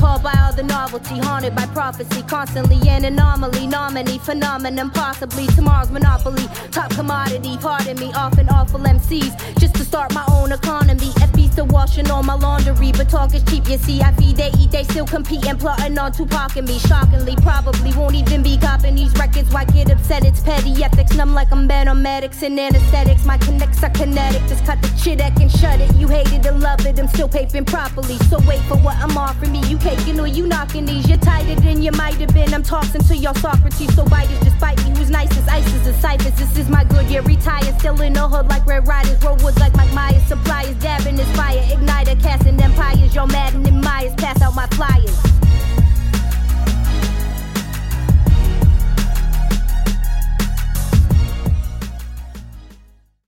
Appalled by all the novelty, haunted by prophecy, constantly an anomaly, nominee, phenomenon, possibly tomorrow's monopoly. Top commodity, pardon me, often awful MCs. Just to start my own economy. FB still washing all my laundry, but talk is cheap, you see. I feed, they eat, they still compete and plotting on Tupac and me. Shockingly, probably Why get upset? It's petty ethics, numb like I'm medics and anesthetics. My connects are kinetic, just cut the shit and shut it. You hate it and love it, I'm still paping properly. So wait for what I'm offering me. You caking or you knocking these? You're tighter than you might have been. I'm tossing to your Socrates, so it, just bite me. Who's nice as ice as a ciphers? This is my good year, retired, still in the hood like Red Riders, road woods like my